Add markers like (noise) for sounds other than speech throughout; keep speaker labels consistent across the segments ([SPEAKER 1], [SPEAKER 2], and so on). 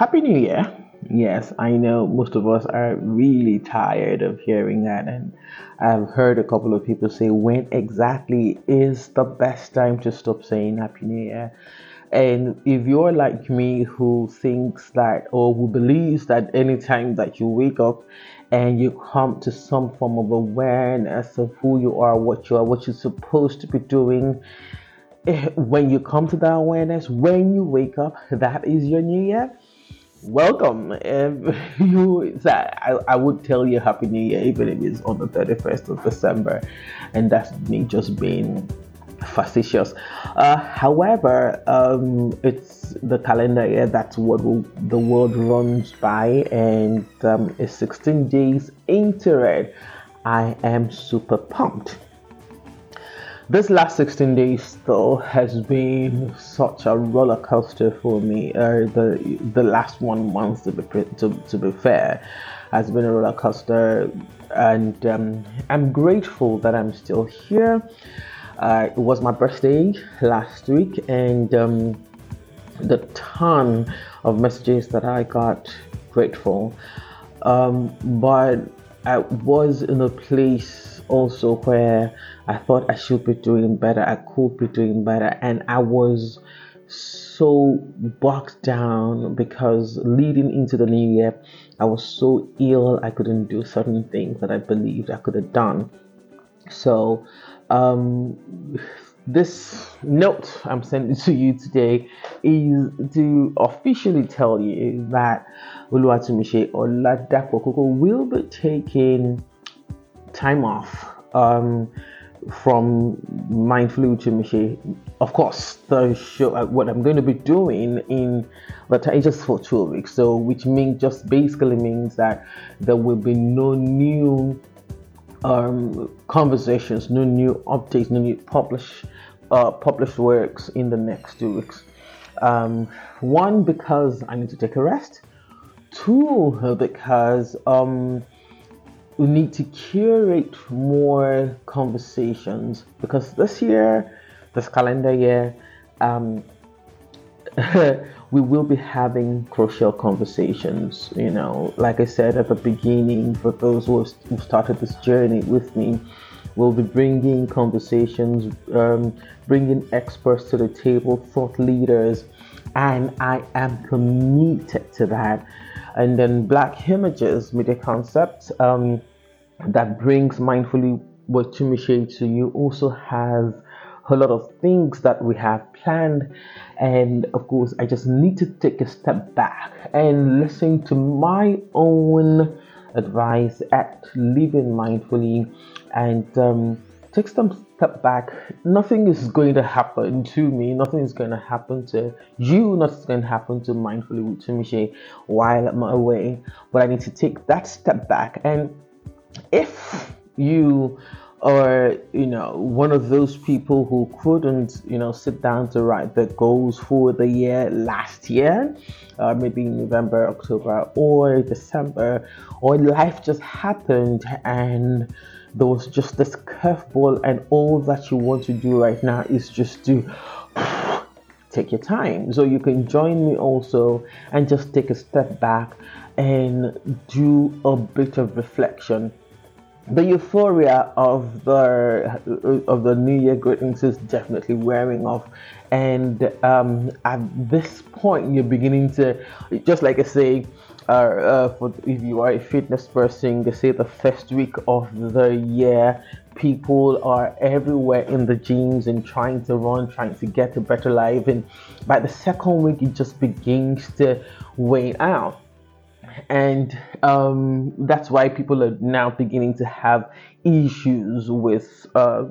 [SPEAKER 1] Happy New Year. Yes, I know most of us are really tired of hearing that, and I've heard a couple of people say, when exactly is the best time to stop saying Happy New Year? And if you're like me who thinks that or who believes that anytime that you wake up and you come to some form of awareness of who you are, what you are, what you're supposed to be doing, eh, when you come to that awareness, when you wake up, that is your new year. Welcome. (laughs) You, I, I would tell you Happy New Year even if it's on the 31st of December, and that's me just being facetious. Uh, however, um, it's the calendar year that's what will, the world runs by, and um, it's 16 days into it. I am super pumped. This last 16 days, though, has been such a roller coaster for me. Uh, the the last one month, to be to, to be fair, has been a roller coaster, and um, I'm grateful that I'm still here. Uh, it was my birthday last week, and um, the ton of messages that I got, grateful. Um, but I was in a place also where I thought I should be doing better, I could be doing better, and I was so bogged down because leading into the new year, I was so ill I couldn't do certain things that I believed I could have done. So um, this note I'm sending to you today is to officially tell you that Oluwatunmise Oladapo Koko will be taking time off um, from Mindfully with Tunmise. Of course, the show, uh, what I'm going to be doing in the time just for two weeks. So, which means just basically means that there will be no new um, conversations, no new updates, no new publish, uh, published works in the next two weeks. Um, one, because I need to take a rest. Two, because um, we need to curate more conversations because this year, this calendar year, um, (laughs) we will be having crucial conversations. You know, like I said at the beginning, for those who, who started this journey with me, we'll be bringing conversations, um, bringing experts to the table, thought leaders, and I am committed to that. And then Black Images Media Concepts um, that brings mindfully what to to you also has a lot of things that we have planned. And of course, I just need to take a step back and listen to my own advice at living mindfully and um, take some step back. Nothing is going to happen to me, nothing is going to happen to you, nothing's going to happen to mindfully with Tunmise while I'm away. But I need to take that step back. And if you are, you know one of those people who couldn't you know sit down to write the goals for the year last year uh, maybe november october or december or life just happened and there was just this curveball and all that you want to do right now is just to (sighs) take your time. So you can join me also and just take a step back and do a bit of reflection the euphoria of the of the New Year greetings is definitely wearing off, and um, at this point, you're beginning to, just like I say, uh, uh, for if you are a fitness person, they say the first week of the year, people are everywhere in the gyms and trying to run, trying to get a better life, and by the second week, it just begins to wane out and um, that's why people are now beginning to have issues with uh,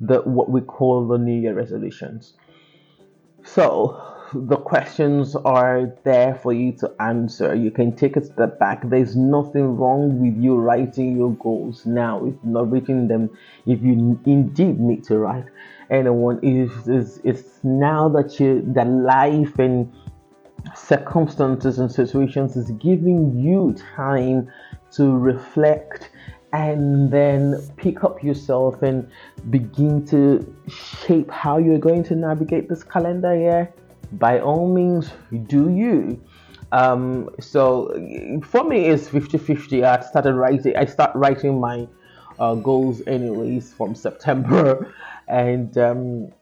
[SPEAKER 1] the what we call the New Year resolutions. So the questions are there for you to answer. You can take a step back. There's nothing wrong with you writing your goals now. If not writing them, if you indeed need to write anyone, is it's now that you that life and circumstances and situations is giving you time to reflect and then pick up yourself and begin to shape how you're going to navigate this calendar year by all means do you Um, so for me, it's 50 50. I started writing, I start writing my uh, goals anyways from September. (laughs) And um,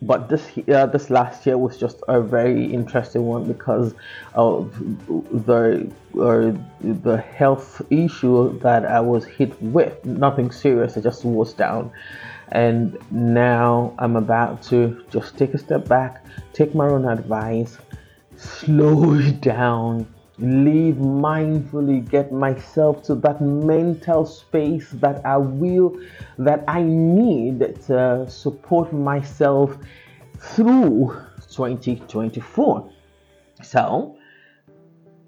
[SPEAKER 1] but this uh, this last year was just a very interesting one because of the uh, the health issue that I was hit with. Nothing serious, it just was down. And now I'm about to just take a step back, take my own advice, (laughs) slow down, live mindfully, get myself to that mental space that I will, that I need to support myself through 2024. So,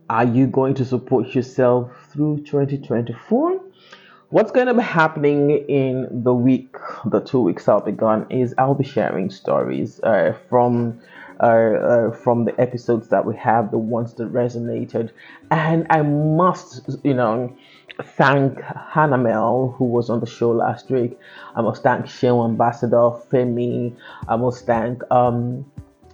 [SPEAKER 1] are you going to support yourself through 2024? What's going to be happening in the week, the two weeks I'll be gone, is I'll be sharing stories uh, from uh, uh, from the episodes that we have, the ones that resonated, and I must, you know, thank Hanamel who was on the show last week. I must thank Sean Ambassador Femi. I must thank um,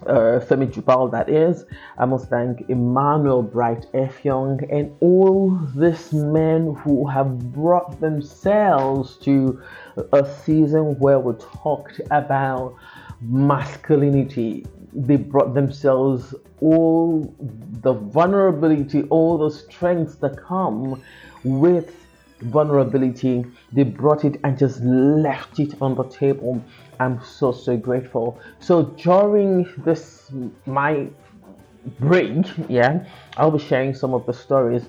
[SPEAKER 1] uh, Femi Jubal, that is. I must thank Emmanuel Bright Effiong and all these men who have brought themselves to a season where we talked about masculinity. They brought themselves all the vulnerability, all the strengths that come with vulnerability. They brought it and just left it on the table. I'm so so grateful. So during this my break, yeah, I'll be sharing some of the stories.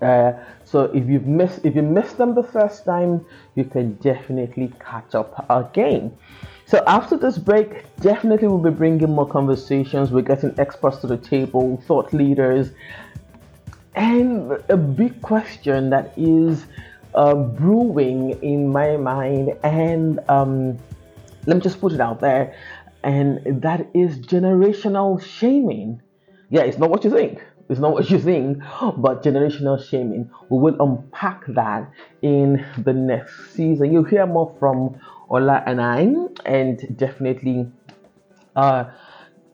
[SPEAKER 1] Uh, so if you've missed if you missed them the first time, you can definitely catch up again. So after this break, definitely we'll be bringing more conversations. We're getting experts to the table, thought leaders, and a big question that is uh, brewing in my mind, and um, let me just put it out there, and that is generational shaming. Yeah, it's not what you think. It's not what you think, but generational shaming. We will unpack that in the next season. You'll hear more from Ola and I, and definitely uh,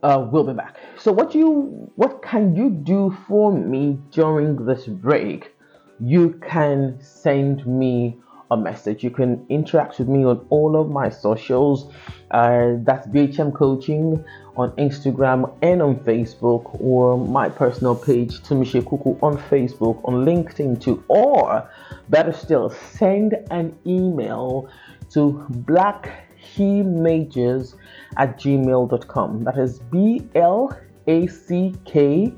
[SPEAKER 1] uh, we'll be back. So what you what can you do for me during this break? You can send me a message. You can interact with me on all of my socials. Uh, that's BHM Coaching on Instagram and on Facebook, or my personal page, Tunmise Kuku, on Facebook, on LinkedIn too. Or better still, send an email to black he majors at gmail.com. That is B L A C K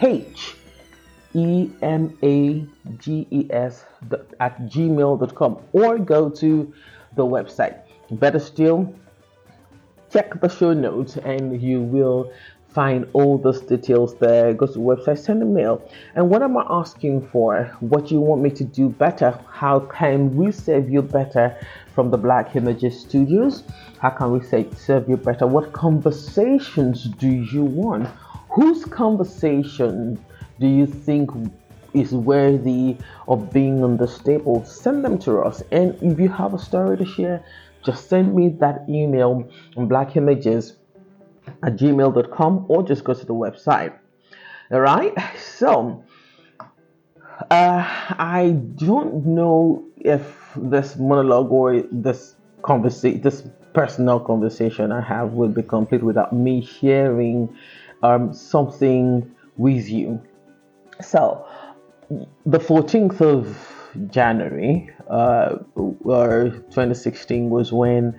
[SPEAKER 1] H E M A G E S at gmail.com or go to the website. Better still, check the show notes and you will find all those details there. Go to the website, send a mail. And what am I asking for? What do you want me to do better? How can we serve you better from the Black Images Studios? How can we say serve you better? What conversations do you want? Whose conversation do you think is worthy of being on the table? Send them to us. And if you have a story to share, just send me that email on Black Images at gmail.com or just go to the website. All right. So, uh, I don't know if this monologue or this conversation, this personal conversation I have will be complete without me sharing um, something with you. So, the 14th of January, uh, or 2016, was when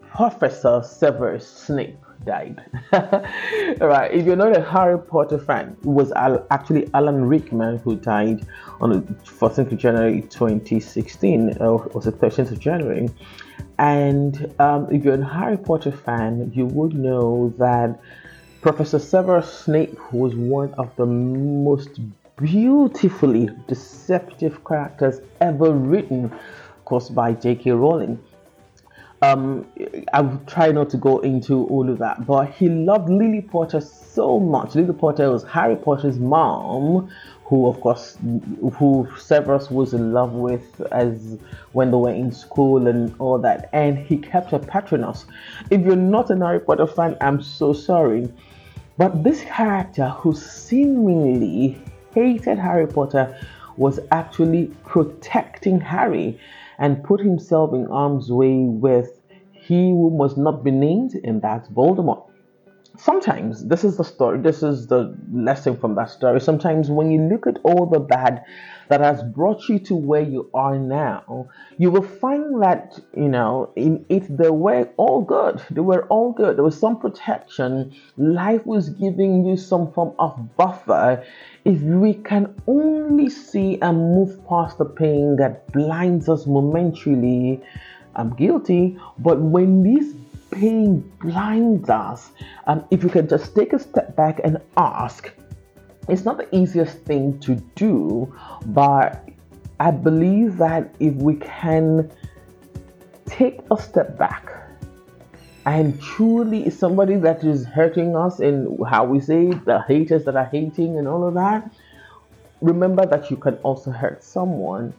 [SPEAKER 1] Professor Severus Snape died. (laughs) All right, if you're not a Harry Potter fan, it was actually Alan Rickman who died on the 14th of January 2016, or was it 13th of January? And um, if you're a Harry Potter fan, you would know that Professor Severus Snape was one of the most beautifully deceptive characters ever written, of course, by J.K. Rowling um, I will try not to go into all of that, but he loved Lily Potter so much. Lily Potter was Harry Potter's mom, who, of course, who Severus was in love with as when they were in school and all that, and he kept her patronus. If you're not an Harry Potter fan, I'm so sorry. But this character who seemingly hated Harry Potter was actually protecting Harry and put himself in harm's way with he who must not be named, and that's Voldemort sometimes this is the story this is the lesson from that story. Sometimes when you look at all the bad that has brought you to where you are now you will find that you know in it they were all good they were all good there was some protection life was giving you some form of buffer. If we can only see and move past the pain that blinds us momentarily i'm guilty. But when these pain blinds us. Um, if you can just take a step back and ask, it's not the easiest thing to do, but I believe that if we can take a step back and truly somebody that is hurting us in how we say the haters that are hating and all of that, remember that you can also hurt someone.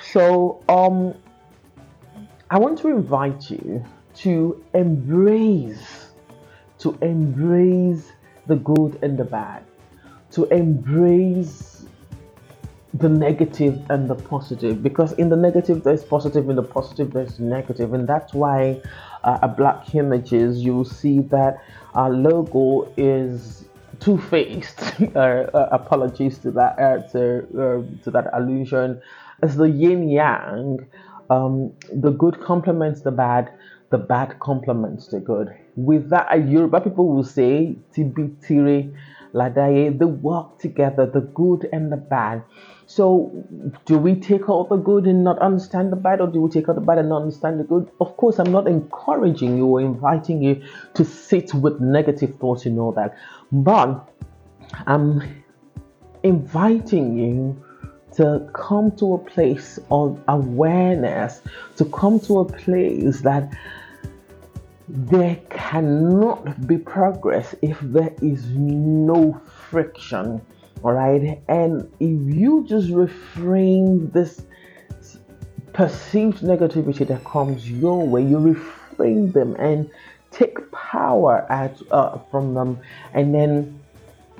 [SPEAKER 1] So um I want to invite you to embrace, to embrace the good and the bad, to embrace the negative and the positive because in the negative there's positive in the positive there's negative and that's why uh, a black images you will see that our logo is two-faced. (laughs) Uh, uh, apologies to that uh, to, uh, to that allusion. As the yin yang um, the good complements the bad the bad complements the good. With that, Yoruba people will say, Tibi Tire Ladaye, they work together, the good and the bad. So, do we take out the good and not understand the bad, or do we take out the bad and not understand the good? Of course, I'm not encouraging you or inviting you to sit with negative thoughts and all that, but I'm inviting you to come to a place of awareness, to come to a place that there cannot be progress if there is no friction. All right. And if you just refrain this perceived negativity that comes your way, you refrain them and take power at, uh, from them and then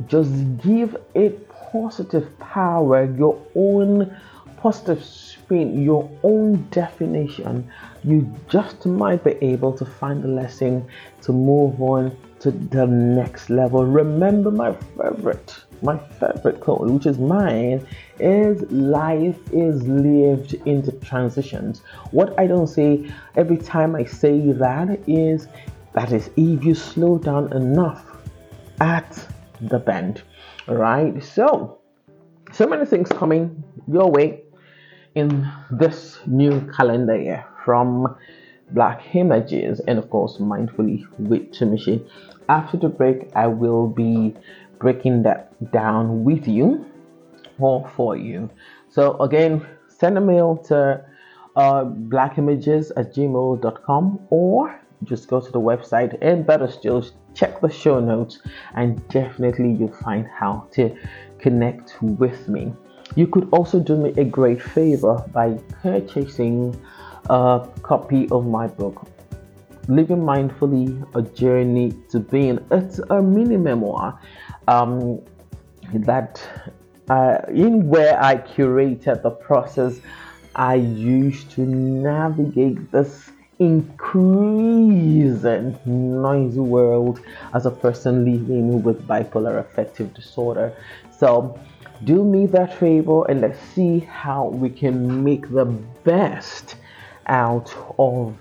[SPEAKER 1] just give it positive power, your own positive spin, your own definition, you just might be able to find a lesson to move on to the next level. Remember my favorite, my favorite quote, which is mine, is life is lived in the transitions. What I don't say every time I say that is that is if you slow down enough at the bend. Right? So so many things coming your way in this new calendar year from Black Images and of course Mindfully with Tunmise. After the break, I will be breaking that down with you or for you. So again, send a mail to uh, blackimages at gmail.com or just go to the website and better still check the show notes and definitely you'll find how to connect with me you could also do me a great favor by purchasing a copy of my book, Living Mindfully A Journey to Being. It's a mini memoir um, that uh, in where I curated the process I used to navigate this increasing noisy world as a person living with bipolar affective disorder. So do me that favor and let's see how we can make the best out of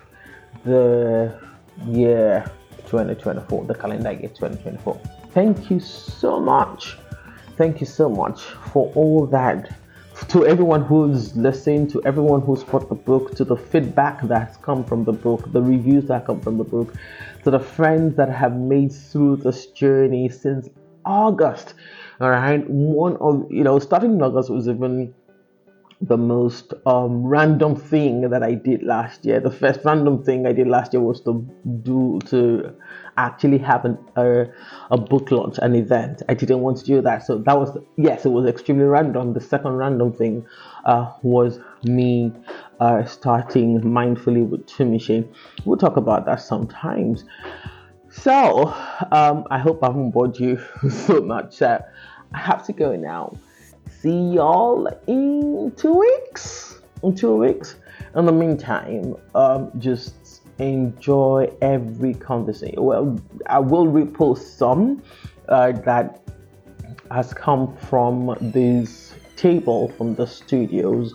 [SPEAKER 1] the year 2024, the calendar year 2024. Thank you so much. Thank you so much for all that. To everyone who's listened, to everyone who's bought the book, to the feedback that's come from the book, the reviews that come from the book, to the friends that have made through this journey since August all right. One of, you know, starting in August was even the most um, random thing that I did last year. The first random thing I did last year was to do to actually have an, a, a book launch, an event. I didn't want to do that, so that was yes, it was extremely random. The second random thing uh, was me uh, starting mindfully with Tunmise. We'll talk about that sometimes. So, um, I hope I haven't bored you (laughs) so much. I have to go now. See y'all in two weeks. In two weeks. In the meantime, um, just enjoy every conversation. Well, I will repost some uh, that has come from this table from the studios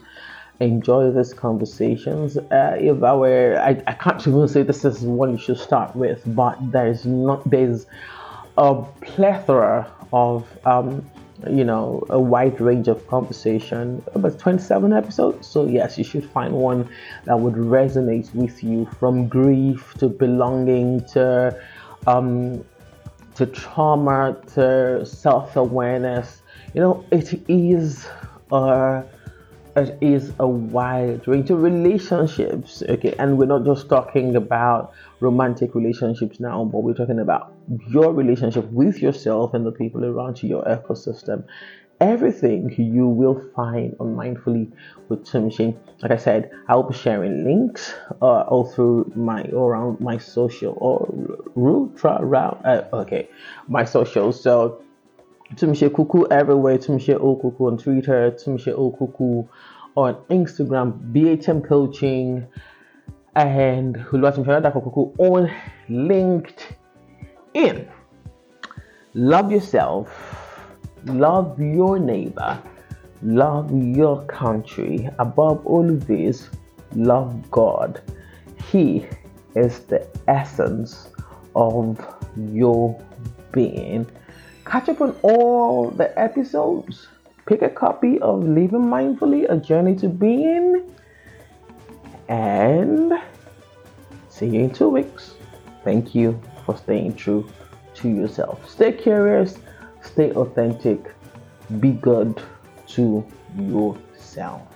[SPEAKER 1] enjoy these conversations. Uh, if I were, I, I can't even say this is what you should start with, but there's not there's a plethora of um, you know a wide range of conversation. About 27 episodes so yes you should find one that would resonate with you from grief to belonging to um, to trauma to self-awareness. You know it is a is a wide range of relationships okay and we're not just talking about romantic relationships now but we're talking about your relationship with yourself and the people around you your ecosystem everything you will find on mindfully with Tunmise. Like I said, I'll be sharing links uh, all through my around my social or around uh, okay my socials. So Tunmise Kuku everywhere. Tunmise Okuku on Twitter. Tunmise Okuku on Instagram. BHM Coaching. And Huluatumshara Kuku on LinkedIn. Love yourself. Love your neighbor. Love your country. Above all of this, love God. He is the essence of your being Catch up on all the episodes. Pick a copy of Living Mindfully, A Journey to Being. And see you in two weeks. Thank you for staying true to yourself. Stay curious, stay authentic, be good to yourself.